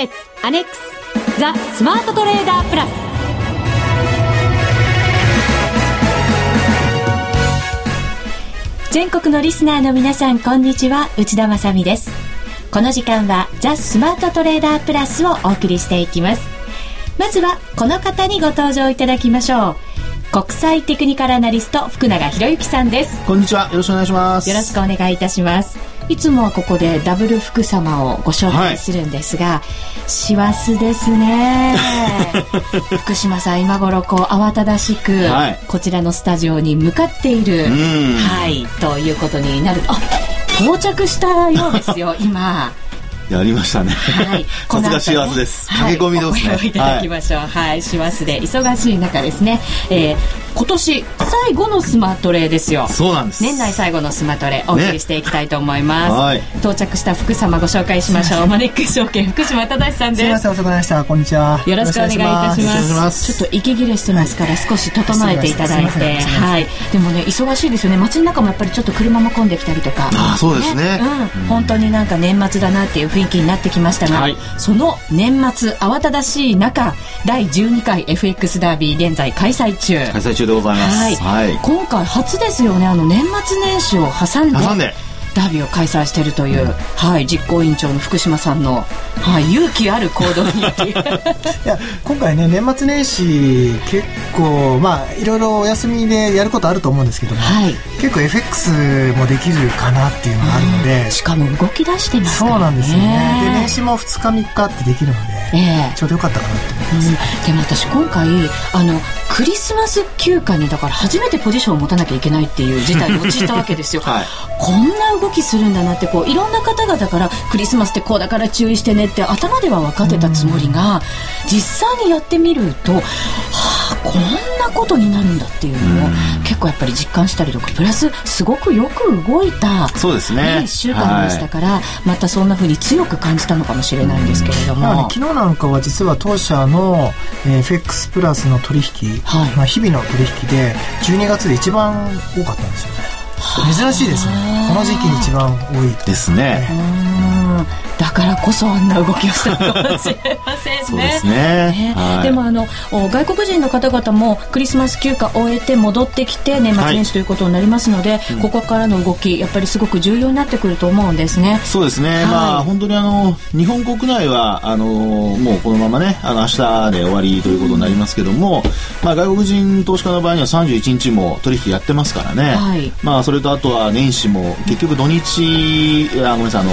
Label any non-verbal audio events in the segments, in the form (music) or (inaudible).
決アネックスザ・スマートトレーダープラス。全国のリスナーの皆さんこんにちは。内田まさです。この時間はザ・スマートトレーダープラスをお送りしていきます。まずはこの方にご登場いただきましょう。国際テクニカルアナリスト福永博之さんです。こんにちは。よろしくお願いします。よろしくお願いいたしますいつもはここでダブル福様をご紹介するんですが師走、ですね。(laughs) 福島さん今頃こう慌ただしく、はい、こちらのスタジオに向かっているはいということになる。あ到着したようですよ今やりましたね。はい。(laughs) さすが幸せです。駆け込みですね。いただきましょう。はい。幸せで忙しい中ですね。えー、今年最後のスマトレですよ。そうなんです。年内最後のスマトレお送りしていきたいと思います。はい。到着した福様ご紹介しましょう。(laughs) マネックス証券福島正さんです。すみません遅くなりました。こんにちは。よろしくお願いいたします。ちょっと息切れしてますから少し整えていただいて、はい。でもね忙しいですよね。街の中もやっぱりちょっと車も混んできたりとか。あそうですね。うん。本当になんか年末だなっていう雰囲気になってきました。が、はい、その年末慌ただしい中第12回 FX ダービー現在開催中。開催中でございます、はい、はい、今回初ですよねあの年末年始を挟んで。挟んでダービーを開催しているという、うん、はい、実行委員長の福島さんの、はい、勇気ある行動に (laughs) いや今回ね年末年始結構まあいろいろお休みでやることあると思うんですけども、はい、結構 FX もできるかなっていうのがあるので、しかも動き出してますからね。そうなんですよね。で年始も2日3日ってできるので、えー、ちょうどよかったかなと思います、うん、でも私今回あのクリスマス休暇にだから初めてポジションを持たなきゃいけないっていう事態に陥ったわけですよ、(laughs) はい、こんな動きするんだなってこういろんな方々からクリスマスってこうだから注意してねって頭では分かってたつもりが、実際にやってみるとはあこんなことになるんだっていうのを結構やっぱり実感したりとかプラスすごくよく動いたそうですね。1週間でしたから、はい、またそんなふうに強く感じたのかもしれないんですけれども、昨日なんかは実は当社の、えー、FX プラスの取引、はい。まあ、日々の取引で12月で一番多かったんですよね珍しいですねこの時期に一番多いですねだからこそあんな動きをしたのかもしれませんね。そうですね。ねはい、でもあの外国人の方々もクリスマス休暇を終えて戻ってきて年末年始ということになりますので、はい、ここからの動きやっぱりすごく重要になってくると思うんですね。そうですね。はい、まあ本当にあの日本国内はあのもうこのままねあの明日で終わりということになりますけども、まあ外国人投資家の場合には31日も取引やってますからね。はい、まあそれとあとは年始も結局土日あごめんなさいあの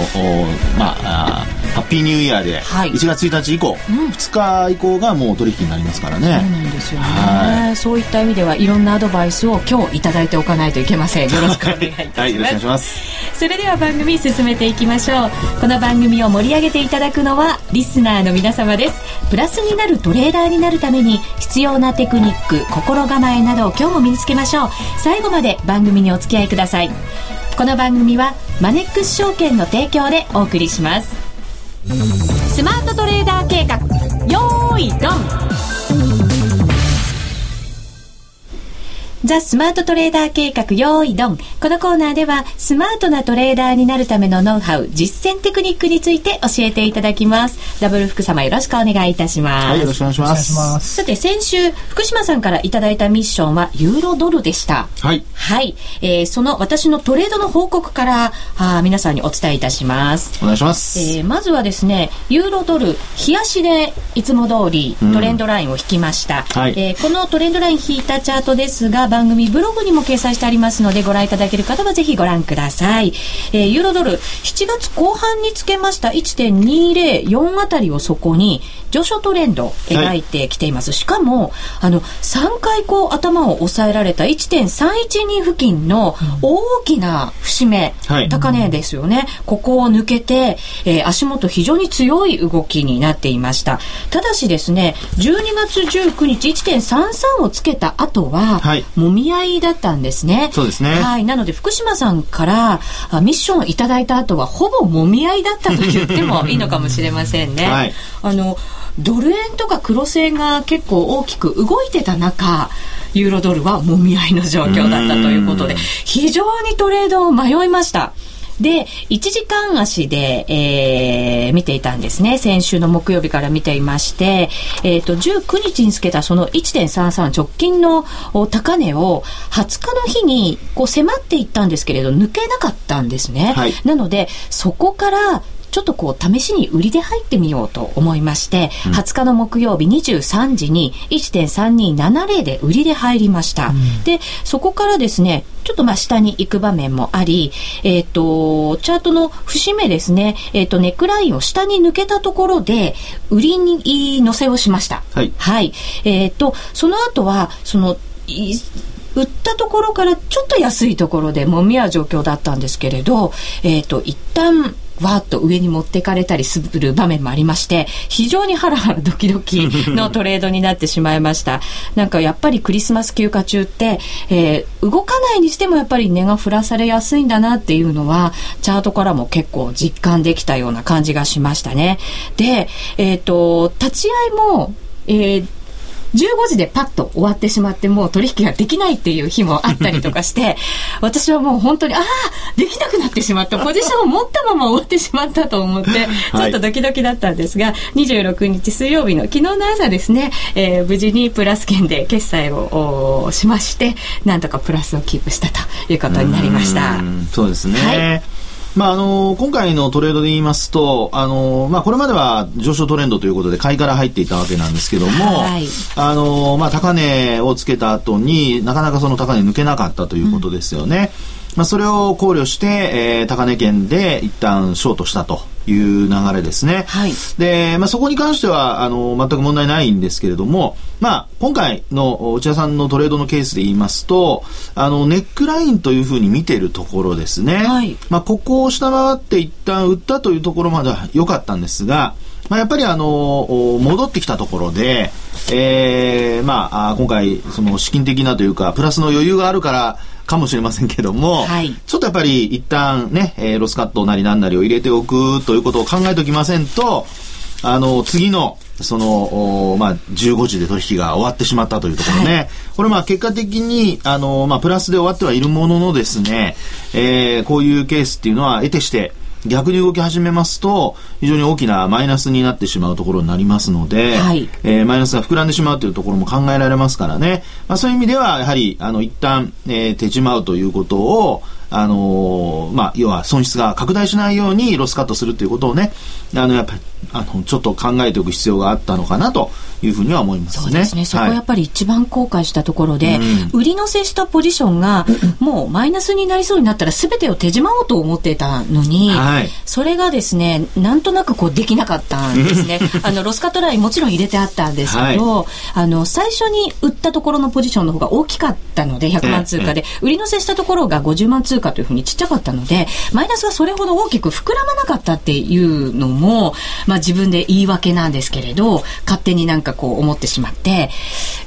まあハッピーニューイヤーで1月1日以降、うん、2日以降がもう取引になりますからね。そうなんですよね、はい、そういった意味ではいろんなアドバイスを今日いただいておかないといけません。よろしくお願いいたします。はい、よろしくお願いします。それでは番組進めていきましょう。この番組を盛り上げていただくのはリスナーの皆様です。プラスになるトレーダーになるために必要なテクニック、心構えなどを今日も身につけましょう。最後まで番組にお付き合いください。この番組はマネックス証券の提供でお送りしますスマートトレーダー計画。よーザ・スマートトレーダー計画用意ドン。このコーナーでは、スマートなトレーダーになるためのノウハウ、実践テクニックについて教えていただきます。ダブル福様よろしくお願いいたします。はい、よろしくお願いします。さて、先週、福島さんからいただいたミッションは、ユーロドルでした。はい。はい。えー、その私のトレードの報告から、あ皆さんにお伝えいたします。お願いします。えー、まずはですね、ユーロドル、冷やしでいつも通りトレンドラインを引きました。うん、はい。えー、このトレンドライン引いたチャートですが、番組ブログにも掲載してありますのでご覧いただける方はぜひご覧ください。えー、ユーロドル7月後半につけました1.204あたりを底に上昇トレンド描いてきています。はい、しかもあの3回こう頭を押さえられた1.312付近の大きな節目、はい、高値ですよね。ここを抜けて、えー、足元非常に強い動きになっていました。ただしですね、12月19日1.33をつけた後は、はい、もみ合いだったんですね。そうですね。はい。なので、福島さんからあミッションをいただいた後は、ほぼもみ合いだったと言ってもいいのかもしれませんね。はい、あの、ドル円とか黒線が結構大きく動いてた中、ユーロドルはもみ合いの状況だったということで、非常にトレードを迷いました。で、1時間足で、えー、見ていたんですね。先週の木曜日から見ていまして、えっ、ー、と、19日につけたその1.33直近の高値を20日の日にこう迫っていったんですけれど、抜けなかったんですね。はい、なので、そこからちょっとこう試しに売りで入ってみようと思いまして、うん、20日の木曜日23時に1.3270で売りで入りました。うん、で、そこからですね、ちょっとまあ下に行く場面もあり、えっ、ー、と、チャートの節目ですね、えっ、ー、と、ネックラインを下に抜けたところで、売りに乗せをしました。はい。はい。えっ、ー、と、その後は、その、売ったところからちょっと安いところでもみ合う状況だったんですけれど、えっ、ー、と、一旦わーっと上に持ってかれたりする場面もありまして、非常にハラハラドキドキのトレードになってしまいました。(laughs) なんかやっぱりクリスマス休暇中って、えー、動かないにしてもやっぱり値が降らされやすいんだなっていうのは、チャートからも結構実感できたような感じがしましたね。で、えっ、ー、と、立ち会いも、えー、15時でパッと終わってしまってもう取引ができないっていう日もあったりとかして (laughs) 私はもう本当にああできなくなってしまった。(laughs) ポジションを持ったまま終わってしまったと思ってちょっとドキドキだったんですが、はい、26日水曜日の昨日の朝ですね、えー、無事にプラス券で決済をしましてなんとかプラスをキープしたということになりました。そうですね、はいまあ、あの今回のトレードで言いますと、あのまあ、これまでは上昇トレンドということで買いから入っていたわけなんですけども、はい、あのまあ、高値をつけた後になかなかその高値抜けなかったということですよね。うんまあ、それを考慮して、えー、高値圏で一旦ショートしたという流れですね。はい、で、まあ、そこに関しては、あの、全く問題ないんですけれども、まあ、今回の内田さんのトレードのケースで言いますと、あの、ネックラインというふうに見ているところですね。はい、まあ、ここを下回って一旦売ったというところまでは良かったんですが、まあ、やっぱりあの、戻ってきたところで、えー、まあ、今回、その資金的なというか、プラスの余裕があるから、かもしれませんけども、はい、ちょっとやっぱり一旦ね、えー、ロスカットなりなんなりを入れておくということを考えておきませんと、あの、次の、その、まあ、15時で取引が終わってしまったというところね。はい、これまあ、結果的に、あの、まあ、プラスで終わってはいるもののですね、えー、こういうケースっていうのは、得てして、逆に動き始めますと、非常に大きなマイナスになってしまうところになりますので、はい、えー、マイナスが膨らんでしまうというところも考えられますからね。まあ、そういう意味では、やはり、あの、一旦、えー、手じまうということを、あのー、まあ、要は損失が拡大しないようにロスカットするということをね、あの、やっぱり、あの、ちょっと考えておく必要があったのかなというふうには思いますね。そうですね。そこやっぱり一番後悔したところで、はい売り乗せしたポジションが、(laughs) もうマイナスになりそうになったら全てを手じまおうと思ってたのに、はい、それがですね、なんとなくこうできなかったんですね。(laughs) あの、ロスカットラインもちろん入れてあったんですけど、はい、あの、最初に売ったところのポジションの方が大きかったので、100万通貨で、売り乗せしたところが50万通貨というふうにちっちゃかったので、マイナスがそれほど大きく膨らまなかったっていうのも、まあ自分で言い訳なんですけれど、勝手になんかこう思ってしまって、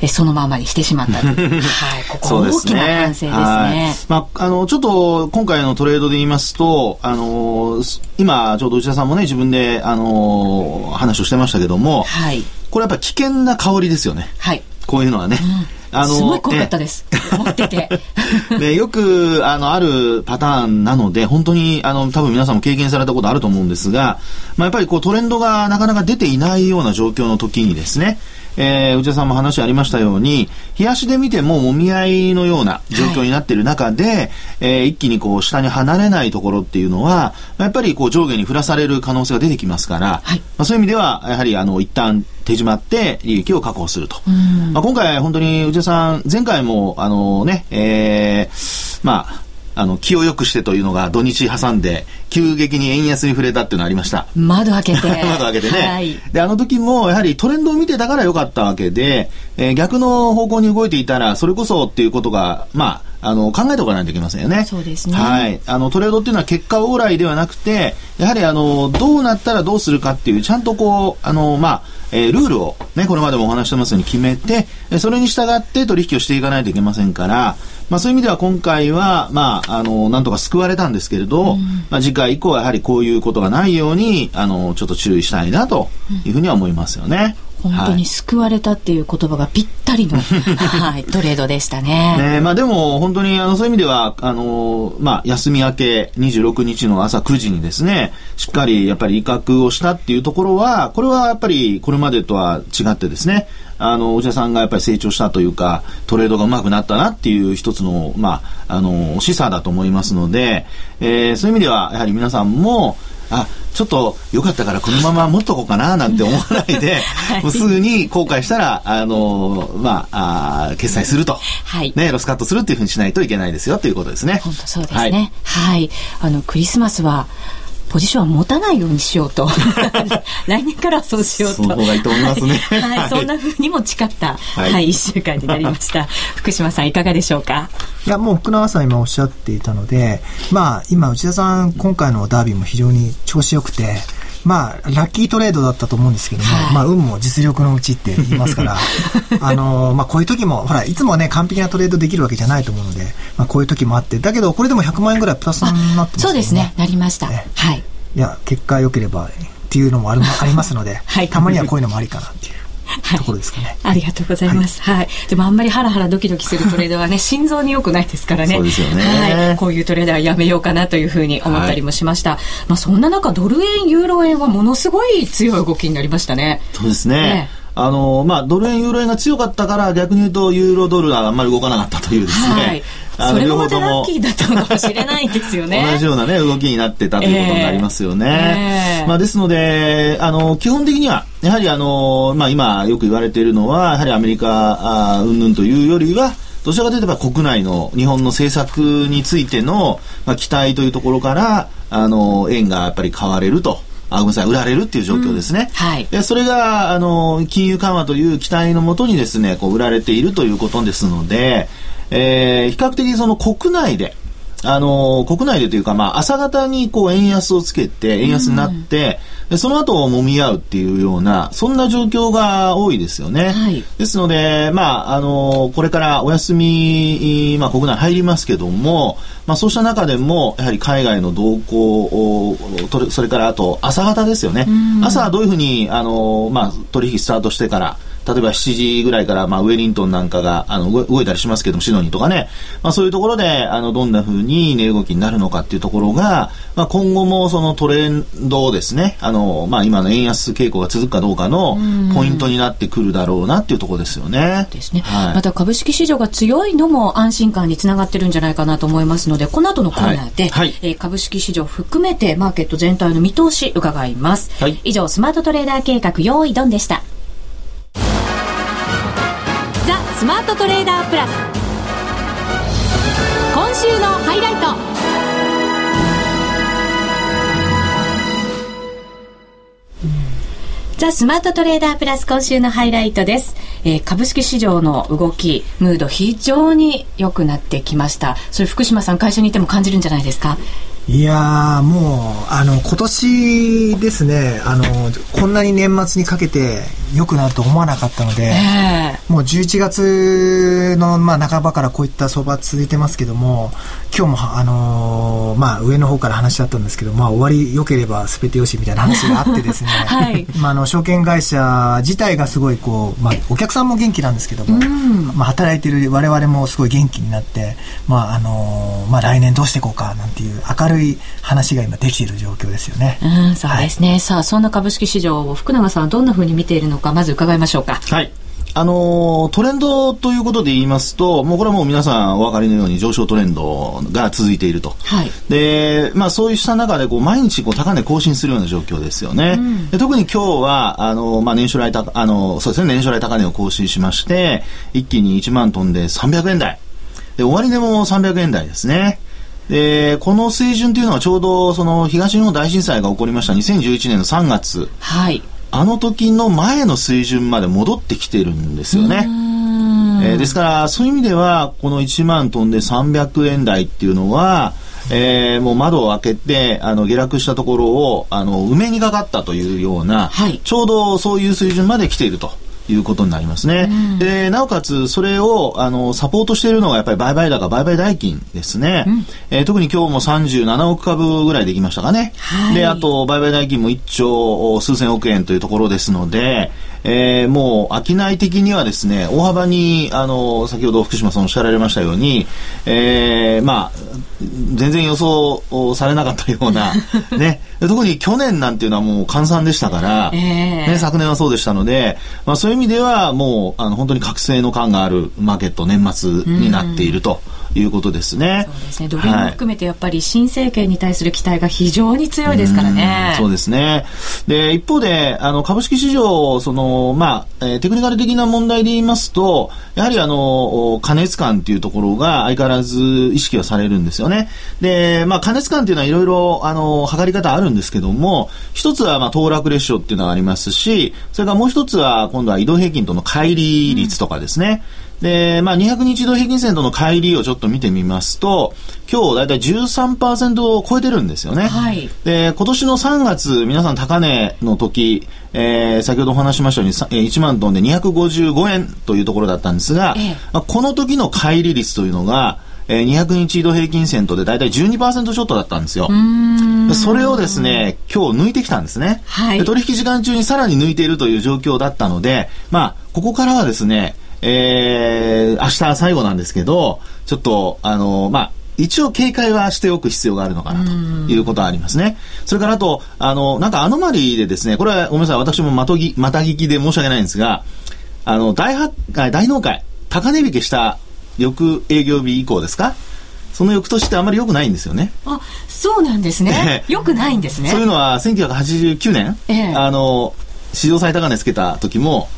えそのままにしてしまった。(laughs) はい、ここ大きな反省ですね。はい、まあ、あの、ちょっと今回のトレードで言いますと、あの、今、ちょうど内田さんもね、自分で、あの、話をしてましたけども、はい。これやっぱ危険な香りですよね。はい。こういうのはね。うんあのすごい怖かったです。持ってて。で、(laughs) よく、あの、あるパターンなので、本当に、あの、多分皆さんも経験されたことあると思うんですが、まあ、やっぱりこうトレンドがなかなか出ていないような状況の時にですね、えー、内田さんも話ありましたように、冷やしで見てももみ合いのような状況になっている中で、はい、えー、一気にこう下に離れないところっていうのは、やっぱりこう上下に振らされる可能性が出てきますから、はい、まあ、そういう意味では、やはりあの、一旦手締まって利益を確保すると。まあ、今回本当に内田さん、前回もあのね、えー、まあ、あの、気を良くしてというのが土日挟んで、急激に円安に触れたっていうのありました。窓開けて。(laughs) 窓開けてね。はい、で、あの時もやはりトレンドを見てたから良かったわけで、えー、逆の方向に動いていたら、それこそっていうことが、まあ、あの、考えておかないといけませんよね。そうですね。はい。あの、トレードっていうのは結果往来ではなくて、やはりあの、どうなったらどうするかっていう、ちゃんとこう、あの、まあ、えー、ルールをね、これまでもお話してますように決めて、それに従って取引をしていかないといけませんから、まあそういう意味では今回は、まあ、あの、なんとか救われたんですけれど、うん、まあ次回以降はやはりこういうことがないように、あの、ちょっと注意したいなというふうには思いますよね。本当に救われたっていう言葉がぴったりの、(laughs) はい、トレードでしたね。ねまあでも本当にあのそういう意味では、あの、まあ休み明け26日の朝9時にですね、しっかりやっぱり威嚇をしたっていうところは、これはやっぱりこれまでとは違ってですね、あの、お茶さんがやっぱり成長したというか、トレードがうまくなったなっていう一つの、まあ、あの、示唆だと思いますので、えー、そういう意味では、やはり皆さんも、あ、ちょっと良かったからこのまま持っとこうかななんて思わないで、(laughs) はい、もうすぐに後悔したら、あの、まあ、あ決済すると。はい。ね、ロスカットするっていうふうにしないといけないですよということですね。本当そうですね。はい、はい。あの、クリスマスは、ポジションは持たないようにしようと。(laughs) 来年からはそうしようと。その方がいいと思いますね。はい、そんなふうにも誓った、はい、はい、1週間になりました。福島さんいかがでしょうか？いやもう福永さん今おっしゃっていたのでまあ今内田さん今回のダービーも非常に調子よくてまあ、ラッキートレードだったと思うんですけども、はい、まあ、運も実力のうちって言いますから、(laughs) あの、まあ、こういう時も、ほら、いつもね、完璧なトレードできるわけじゃないと思うので、まあ、こういう時もあって、だけど、これでも100万円ぐらいプラスになってますね。そうですね、なりました。はい。いや、結果良ければっていうのもあるありますので、(laughs) はい、たまにはこういうのもありかなっていう。ところですかね、はい、ありがとうございます、はい、はい、でもあんまりハラハラドキドキするトレードはね (laughs) 心臓に良くないですからね。そうですよね、はい、こういうトレードはやめようかなというふうに思ったりもしました、はい、まあ、そんな中ドル円ユーロ円はものすごい強い動きになりましたね。そうですね、ねあのまあ、ドル円、ユーロ円が強かったから逆に言うとユーロドルはあんまり動かなかったというですね、はい、それもラッキーだったのかもしれないですよね。(laughs) 同じようなね、動きになってたということになりますよね。えー、まあ、ですので、あの、基本的には、やはりあの、まあ、今よく言われているのは、やはりアメリカ、あうんぬんというよりは、どちらかといえば国内の日本の政策についての、まあ、期待というところから、あの、円がやっぱり買われると。あ、ごめんなさい、売られるっていう状況ですね。うん、はい。で、それが、あの、金融緩和という期待のもとにですね、こう、売られているということですので、えー、比較的その国内で、あのー、国内でというか、まあ、朝方にこう円安をつけて、円安になって、でその後揉み合うっていうような、そんな状況が多いですよね。はい、ですので、まあ、あのー、これからお休み、まあ、国内入りますけども、まあ、そうした中でも、やはり海外の動向を、それからあと、朝方ですよね。朝どういうふうに、あのー、まあ、取引スタートしてから、例えば7時ぐらいから、まあ、ウェリントンなんかが、あの、動いたりしますけども、シドニーとかね、まあ、そういうところで、あの、どんな風に値動きになるのかっていうところが、まあ、今後もそのトレンドですね、あの、まあ、今の円安傾向が続くかどうかのポイントになってくるだろうなっていうところですよね。ですね。はい、また株式市場が強いのも安心感につながってるんじゃないかなと思いますので、この後のコーナーで、はいはい、えー、株式市場含めてマーケット全体の見通し伺います。はい、以上、スマートトレーダー計画用意ドンでした。スマートトレーダープラス。今週のハイライト。ザ・スマートトレーダープラス今週のハイライトです、えー、株式市場の動きムード非常に良くなってきました。それ福島さん会社にいても感じるんじゃないですか？いやもう、あの、今年ですね、あの、こんなに年末にかけて良くなると思わなかったので、えー、もう11月の、まあ、半ばからこういった相場続いてますけども、今日も、あのまあ、上の方から話だったんですけど、まあ、終わり良ければ全てよしみたいな話があってですね、(laughs) はい、まあ、あの、証券会社自体がすごい、こう、まあ、お客さんも元気なんですけども、うん、まあ、働いてる我々もすごい元気になって、まあ、あのまあ、来年どうしていこうかなんていう明るい話が今できている状況ですよね。うん、そうですね。はい、さあ、そんな株式市場を福永さんはどんなふうに見ているのか、まず伺いましょうか。はい。あのトレンドということで言いますと、もうこれはもう皆さんお分かりのように上昇トレンドが続いていると。はい。で、まあそうした中でこう毎日こう高値更新するような状況ですよね。うん、で特に今日は、あの、まあ年初来高、あの、そうですね、年初来高値を更新しまして、一気に1万トンで300円台。で、終値も300円台ですね。で、この水準というのはちょうどその東日本大震災が起こりました2011年の3月。はい。あの時の前の水準まで戻ってきてるんですよね。えー、ですから、そういう意味では、この1万トンで300円台っていうのは、えー、もう窓を開けて、あの、下落したところを、あの、埋めにかかったというような、はい、ちょうどそういう水準まで来ていると。いうことになりますね。うん、で、なおかつ、それを、あの、サポートしているのが、やっぱり売買高、売買代金ですね。うん、えー、特に今日も37億株ぐらいできましたかね。はい、で、あと、売買代金も1兆数千億円というところですので、えー、もう商い的にはですね、大幅に、あの、先ほど福島さんおっしゃられましたように、えー、まあ、全然予想されなかったような、(laughs) ね、特に去年なんていうのはもう換算でしたから、えー、ね、昨年はそうでしたので、まあそういう意味ではもう、あの、本当に覚醒の感があるマーケット、年末になっていると。いうことですね。そうですね。ドル円も含めてやっぱり新政権に対する期待が非常に強いですからね。うそうですね。で、一方で、あの、株式市場、その、まあ、えー、テクニカル的な問題で言いますと、やはりあの、過熱感っていうところが相変わらず意識はされるんですよね。で、まあ、過熱感っていうのはいろいろ、あの、測り方あるんですけども、一つは、まあ、騰落レシオっていうのがありますし、それからもう一つは、今度は移動平均との乖離率とかですね。うんで、まあ、200日移動平均線との乖離をちょっと見てみますと、今日だいたい13%を超えてるんですよね。はい。で、今年の3月、皆さん高値の時、えー、先ほどお話しましたように、1万トンで255円というところだったんですが、ええ、まあ、この時の乖離率というのが、えー、200日移動平均線とでだいたい12%ちょっとだったんですよ。それをですね、今日抜いてきたんですね。はい、取引時間中にさらに抜いているという状況だったので、まあ、ここからはですね、えー、明日最後なんですけど、ちょっと、あの、まあ、一応警戒はしておく必要があるのかなということはありますね。それからあと、あの、なんかアノマリーでですね、これはごめんなさい、私もまとぎ、また聞きで申し訳ないんですが、あの、大発、大納会、高値引けした翌営業日以降ですか？その翌年ってあんまり良くないんですよね。あ、そうなんですね。良くないんですね。そういうのは1989年、ええ、あの、史上最高値つけた時も、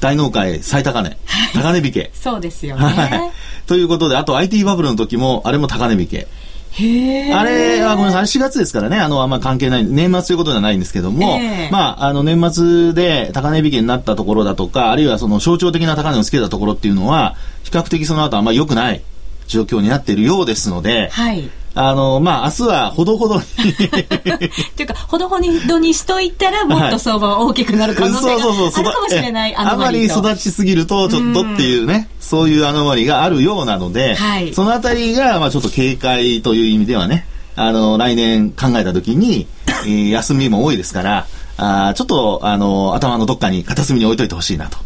大納会最高値、高値引け。そうですよね。ということで、あと IT バブルの時も、あれも高値引け。へあれはごめんなさい、4月ですからね、あの、あんま関係ない、年末ということではないんですけども、まあ、あの、年末で高値引けになったところだとか、あるいはその象徴的な高値をつけたところっていうのは、比較的その後あんまり良くない状況になっているようですので、はい。あの、まあ、明日はほどほどに。(laughs) というか、ほどほどにしといたら、もっと相場は大きくなる可能性があるかもしれない、あまり育ちすぎると、ちょっとっていうね、うそういうアノマリがあるようなので、はい、そのあたりが、まあ、ちょっと警戒という意味ではね、あの、来年考えたときに、えー、休みも多いですから、あちょっと、あの、頭のどっかに片隅に置いといてほしいなと。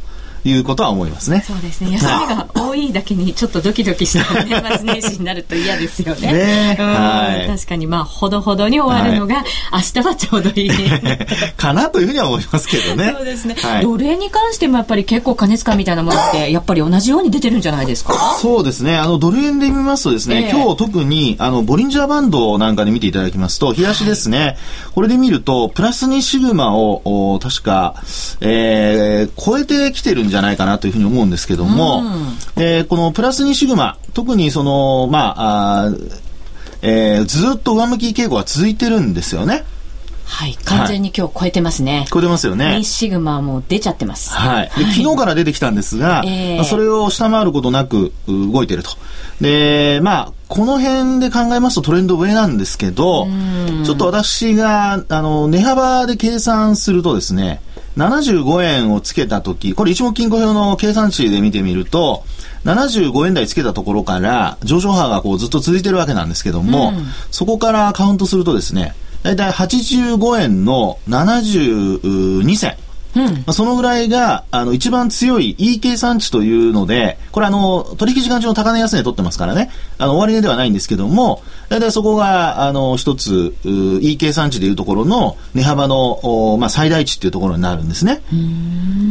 いうことは思いますね。そうですね。休みが多いだけにちょっとドキドキした年末年始になると嫌ですよね。ねはい、確かにまあほどほどに終わるのが、明日はちょうどいい。(laughs) かなというふうには思いますけどね。そうですね。はい、奴隷に関してもやっぱり結構加熱感みたいなものってやっぱり同じように出てるんじゃないですか？そうですね。あのドル円で見ますとですね、えー、今日特にあのボリンジャーバンドなんかで見ていただきますと、冷やしですね。はい、これで見るとプラス2シグマをお確か、えー、超えてきてるんじゃないかなというふうに思思うんですけども、うん、えー、このプラス2シグマ、特にその、まあ、あえー、ずっと上向き傾向が続いてるんですよね。はい、完全に今日超えてますね。はい、超えてますよね。2シグマも出ちゃってます。はい。で、はい、昨日から出てきたんですが、えー、それを下回ることなく動いてると。で、まあ、この辺で考えますとトレンド上なんですけど、ちょっと私が、あの、値幅で計算するとですね、75円をつけたとき、これ一目金庫表の計算値で見てみると、75円台つけたところから上昇波がこうずっと続いてるわけなんですけども、うん、そこからカウントするとですね、だいたい85円の72銭。うん、まあ、そのぐらいが、あの、一番強いいい計算値というので、これあの、取引時間中の高値安値取ってますからね、あの、終値ではないんですけども、大体そこが、あの、一つ、いい計算値でいうところの値幅の、まあ、最大値っていうところになるんですね。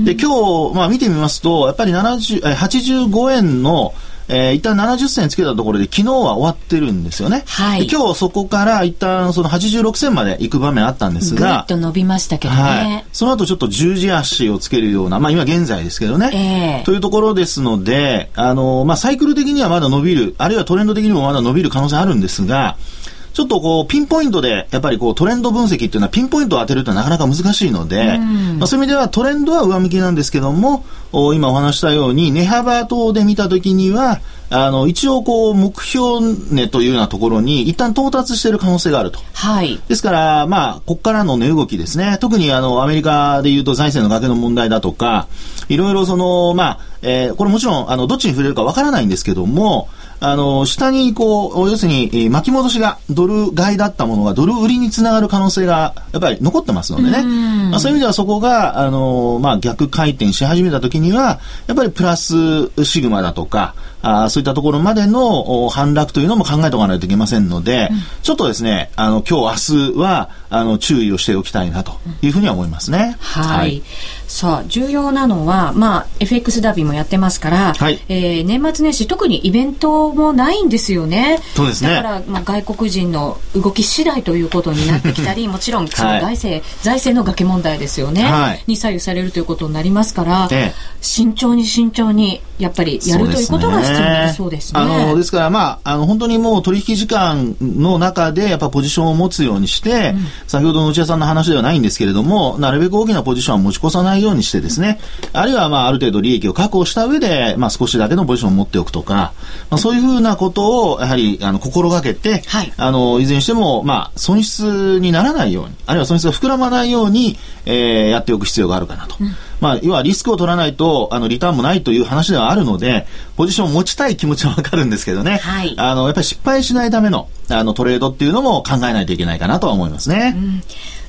で、今日、まあ、見てみますと、やっぱり70、85円の、えー、一旦70銭つけたところで昨日は終わってるんですよね。はい。今日そこから一旦その86銭まで行く場面あったんですが。ぐっと伸びましたけどね。はい。その後ちょっと十字足をつけるような、まあ今現在ですけどね。えー、というところですので、あの、まあサイクル的にはまだ伸びる、あるいはトレンド的にもまだ伸びる可能性あるんですが、ちょっとこう、ピンポイントで、やっぱりこう、トレンド分析っていうのはピンポイントを当てるってなかなか難しいので、まあ、そういう意味ではトレンドは上向きなんですけども、今お話したように、値幅等で見たときには、あの、一応こう、目標値というようなところに一旦到達している可能性があると。はい。ですから、まあ、ここからの値動きですね。特にあの、アメリカで言うと財政の崖の問題だとか、いろいろその、まあ、えー、これもちろん、あの、どっちに触れるかわからないんですけども、あの、下にこう、要するに、巻き戻しがドル買いだったものがドル売りにつながる可能性が、やっぱり残ってますのでね。まあ、そういう意味ではそこが、あの、まあ、逆回転し始めた時には、やっぱりプラスシグマだとか、あそういったところまでの反落というのも考えておかないといけませんので、うん、ちょっとですね、あの、今日明日は、あの、注意をしておきたいなというふうには思いますね。はい、はい。さあ、重要なのは、まあ、FX ダービーもやってますから、はい、えー、年末年始、特にイベントもないんですよね。そうですね。だから、まあ、外国人の動き次第ということになってきたり、(laughs) もちろん、その財政、はい、財政の崖問題ですよね、はい、に左右されるということになりますから、ええ、慎重に慎重に、やっぱりやるということが必そうですね。あの、ですから、まあ、あの、本当にもう取引時間の中で、やっぱポジションを持つようにして、うん、先ほどの内田さんの話ではないんですけれども、なるべく大きなポジションは持ち越さないようにしてですね、あるいは、まあ、ある程度利益を確保した上で、まあ、少しだけのポジションを持っておくとか、まあ、そういうふうなことを、やはり、あの、心がけて、はい、あの、いずれにしても、まあ、損失にならないように、あるいは損失が膨らまないように、えー、やっておく必要があるかなと。うんまあ、要はリスクを取らないと、あの、リターンもないという話ではあるので、ポジションを持ちたい気持ちはわかるんですけどね。はい。あの、やっぱり失敗しないための、あの、トレードっていうのも考えないといけないかなとは思いますね。うん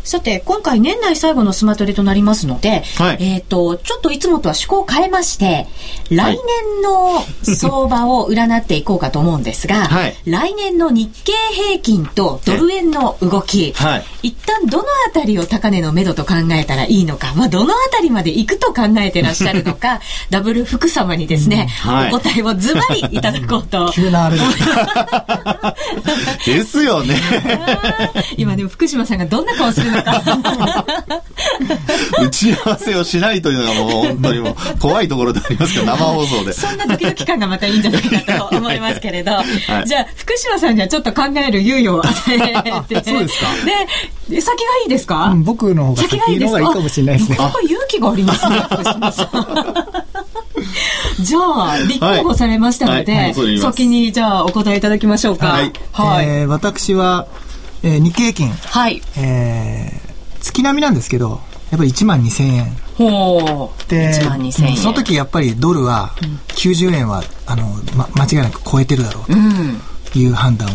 さて、今回年内最後のスマトレとなりますので、はい、えっ、ー、と、ちょっといつもとは趣向を変えまして、来年の相場を占っていこうかと思うんですが、(laughs) はい、来年の日経平均とドル円の動き、はい、一旦どのあたりを高値の目処と考えたらいいのか、まあ、どのあたりまで行くと考えてらっしゃるのか、(laughs) ダブル福様にですね、お答えをズバリいただこうと。(laughs) 急なあれですよね。今でも福島さんがどんな顔するの打ち合わせをしないというのがもう本当にもう怖いところでありますけど、生放送で。そんなドキドキ感がまたいいんじゃないかと思いますけれど、はい、じゃあ、福島さんにはちょっと考える猶予を与えて。(laughs) そうですか。で、先がいいですか、うん、僕の方が先がいいですか？いいかもしれないですね。なか勇気がありますね、(laughs) 福島さん。じゃあ、立候補されましたので、はいはい、先にじゃあお答えいただきましょうか。はい。はい、えー、私は、えー、日経平均。はい。えー、月並みなんですけど、やっぱり1万2000円。ほう。で、1万2000円。その時やっぱりドルは90円は、あの、ま、間違いなく超えてるだろうという判断を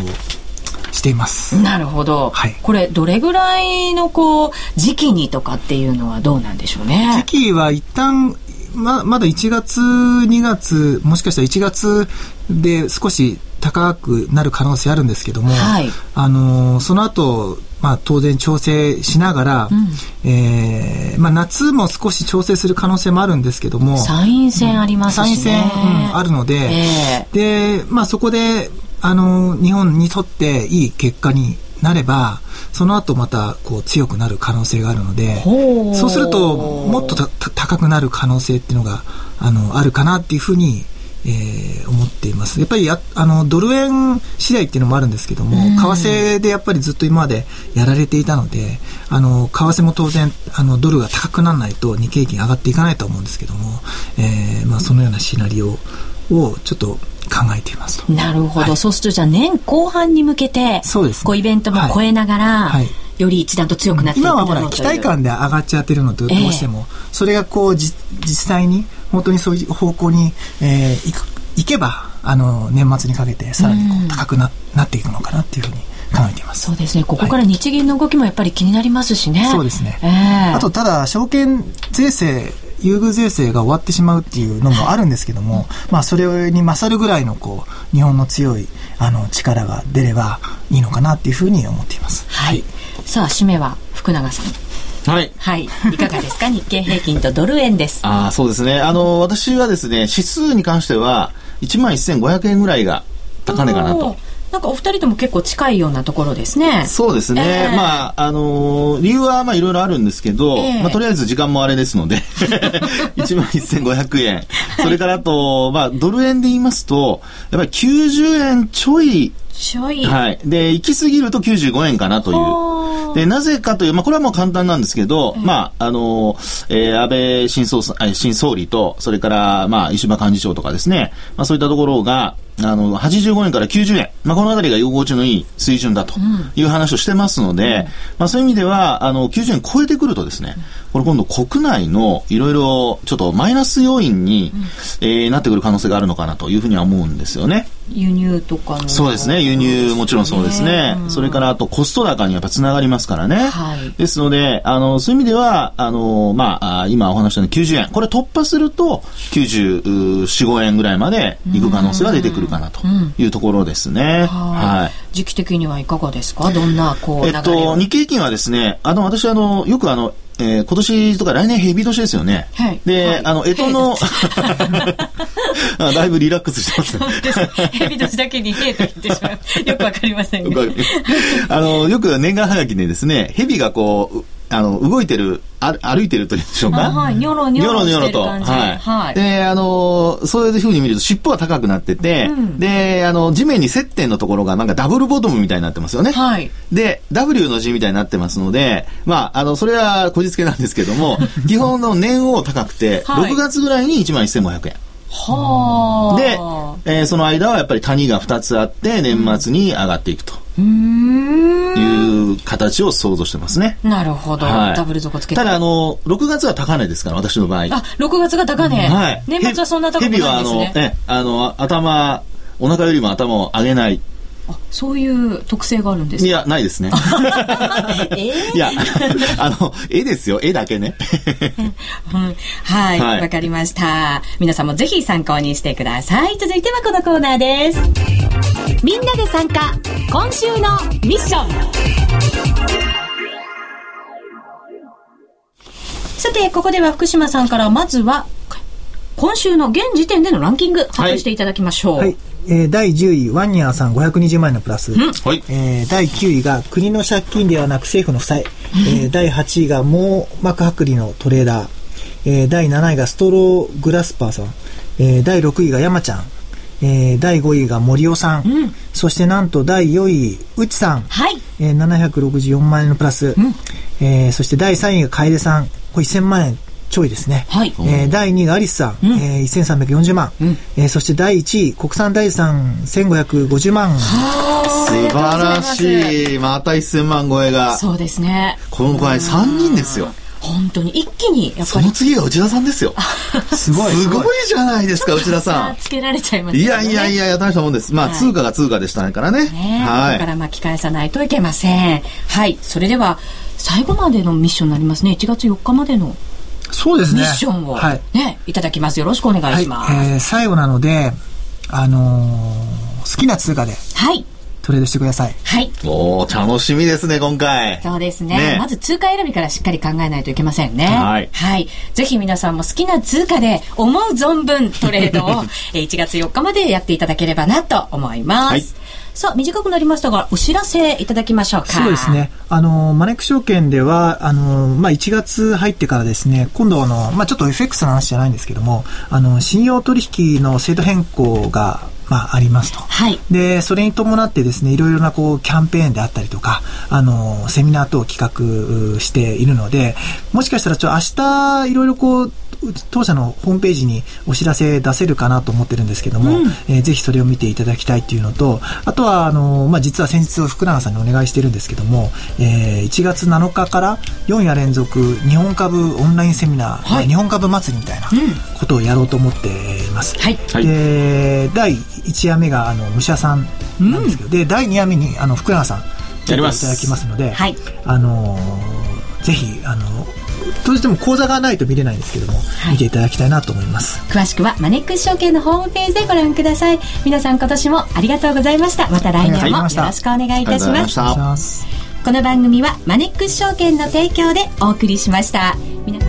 しています。なるほど。はい。これ、どれぐらいのこう、時期にとかっていうのはどうなんでしょうね。時期は一旦、ま、まだ1月、2月、もしかしたら1月で少し高くなる可能性あるんですけども、はい、あのその後、まあ当然調整しながら、うん、えー、まあ夏も少し調整する可能性もあるんですけども、参院選ありますし、ね、参院選、うん、あるので、えー、で、まあそこで、あの、日本にとっていい結果になれば、その後またこう強くなる可能性があるので、そうするともっと高くなる可能性っていうのがあのあるかなっていうふうにえー、思っています。やっぱりやあのドル円次第っていうのもあるんですけども、為替でやっぱりずっと今までやられていたので、あの為替も当然あのドルが高くならないと日経平均上がっていかないと思うんですけども、えー、まあそのようなシナリオをちょっと考えていますと。なるほど。はい、そうするとじゃあ年後半に向けて、そうです、ね、こうイベントも超えながら、はい、はいより一段と強くなっていく今はほら期待感で上がっちゃってるのとどうしても、えー、それがこう実際に本当にそういう方向に、えー、行く行けばあの年末にかけてさらにこう高くな,、なっていくのかなっていうふうに考えています。そうですね。ここから日銀の動きもやっぱり気になりますしね、はい、そうですね、えー、あとただ証券税制優遇税制が終わってしまうっていうのもあるんですけども、まあ、それに勝るぐらいのこう日本の強いあの力が出ればいいのかなっていうふうに思っています。はい、さあ締めは福永さんはい。はい。いかがですか？(laughs) 日経平均とドル円です。ああ、そうですね。あの、私はですね、指数に関しては、1万1500円ぐらいが高値かなと。なんかお二人とも結構近いようなところですね。そうですね。えー、まあ、あのー、理由はまあいろいろあるんですけど、えー、まあとりあえず時間もあれですので、(laughs) 1万1500円。それからあと、まあドル円で言いますと、やっぱり90円ちょいちょい。はい。で、行き過ぎると95円かなという。で、なぜかという、まあ、これはもう簡単なんですけど、まあ、あの、えー、安倍新総新総理と、それから、まあ、石破幹事長とかですね、まあ、そういったところが、あの、85円から90円。まあ、このあたりが居心地のいい水準だという話をしてますので、うん、まあ、そういう意味では、あの、90円超えてくるとですね、これ今度国内のいろいろちょっとマイナス要因に、うん、えー、なってくる可能性があるのかなというふうには思うんですよね。輸入とかそうですね。輸入もちろんそうですね。うん、それからあとコスト高にやっぱつながりますからね。はい、ですので、あの、そういう意味では、あの、まあ、今お話したように90円。これ突破すると94、5円ぐらいまでいく可能性が出てくるかなというところですね。はい。時期的にはいかがですか？どんな、こう、えっと、日経平均はですね、あの、私あの、よくあの、えー、今年とか来年ヘビ年ですよね。はい。で、はい、あの、干支の (laughs) (laughs) だいぶリラックスしてますね。ヘビ年だけにヘと言ってしまう。よくわかりませんね。あの、よく年賀はがきでですね、ヘビがこう、あの、動いてる、あ歩いてるというんでしょうか。はい、ニョロニョロニョロと。はい。はい。で、あの、そういうふうに見ると尻尾は高くなってて、うん、で、あの、地面に接点のところがなんかダブルボトムみたいになってますよね。はい。で、W の字みたいになってますので、まあ、あの、それはこじつけなんですけども、(laughs) 基本の年王高くて、はい、6月ぐらいに1万1500円。はあ。で、えー、その間はやっぱり谷が2つあって、年末に上がっていくと。いう形を想像してますね。なるほど。はい、ダブル底つけただ、あの、6月は高値ですから、私の場合。あ、6月が高値。はい。年末はそんな高くないですね。蛇は、あの、え、あの、頭、お腹よりも頭を上げない。あそういう特性があるんですいや、ないですね。(laughs) えー、いや、あの、絵ですよ、絵だけね。(laughs) うん、はい、わ、はい、かりました。皆さんもぜひ参考にしてください。続いてはこのコーナーです。みんなで参加、今週のミッション。さて、ここでは福島さんからまずは、今週の現時点でのランキング発表していただきましょう。はい、はいえー、第10位、ワンニャーさん520万円のプラス。はい、えー、第9位が国の借金ではなく政府の負債。えー、第8位が網膜剥離のトレーダー。えー、第7位がストローグラスパーさん。えー、第6位が山ちゃん。えー、第5位が森尾さん、うん、そしてなんと第4位、内さん、はい。えー、764万円のプラス、うん、えー、そして第3位が楓さん、これ1000万円ちょいですね。はい。えー、第2位がアリスさん、うん、えー、1340万。うん、えー、そして第1位、国産第3、1550万。素晴らしい。また1000万超えが。そうですね。この場合3人ですよ。本当に一気にやっぱり。その次が内田さんですよ。すごいすごい。じゃないですか内田さん。つけられちゃいました、ね、いやいやいや大したもんです。まあ、はい、通貨が通貨でしたからね。ねはい。だから巻き返さないといけません。はい。それでは最後までのミッションになりますね。1月4日までのそうですね。ミッションを、はい、ね、いただきます。よろしくお願いします。はい、えー、最後なので、あのー、好きな通貨で。はい。トレードしてください。はい。お楽しみですね、今回。そうですね、ね、まず通貨選びからしっかり考えないといけませんね。はい。はい。ぜひ皆さんも好きな通貨で思う存分トレードを (laughs) 1月4日までやっていただければなと思います。はいさあ、短くなりましたが、お知らせいただきましょうか。そうですね。あの、マネック証券では、あの、まあ、1月入ってからですね、今度あの、まあ、ちょっと FX の話じゃないんですけども、あの、信用取引の制度変更が、まあ、ありますと。はい。で、それに伴ってですね、いろいろなこう、キャンペーンであったりとか、あの、セミナー等を企画しているので、もしかしたらちょっと明日、いろいろこう、当社のホームページにお知らせ出せるかなと思ってるんですけども、うん、えー、ぜひそれを見ていただきたいっていうのと、あとは、あの、まあ、実は先日福永さんにお願いしてるんですけども、えー、1月7日から4夜連続日本株オンラインセミナー、はい、日本株祭りみたいなことをやろうと思っています。はい。で、第1夜目が、あの、武者さんなんですけど、うん、で、第2夜目に、あの、福永さん、やります。いただきますので、はい。あのぜひ、あのどうしても口座がないと見れないんですけども、はい、見ていただきたいなと思います。詳しくはマネックス証券のホームページでご覧ください。皆さん今年もありがとうございました。また来年もよろしくお願いいたします。この番組はマネックス証券の提供でお送りしました。皆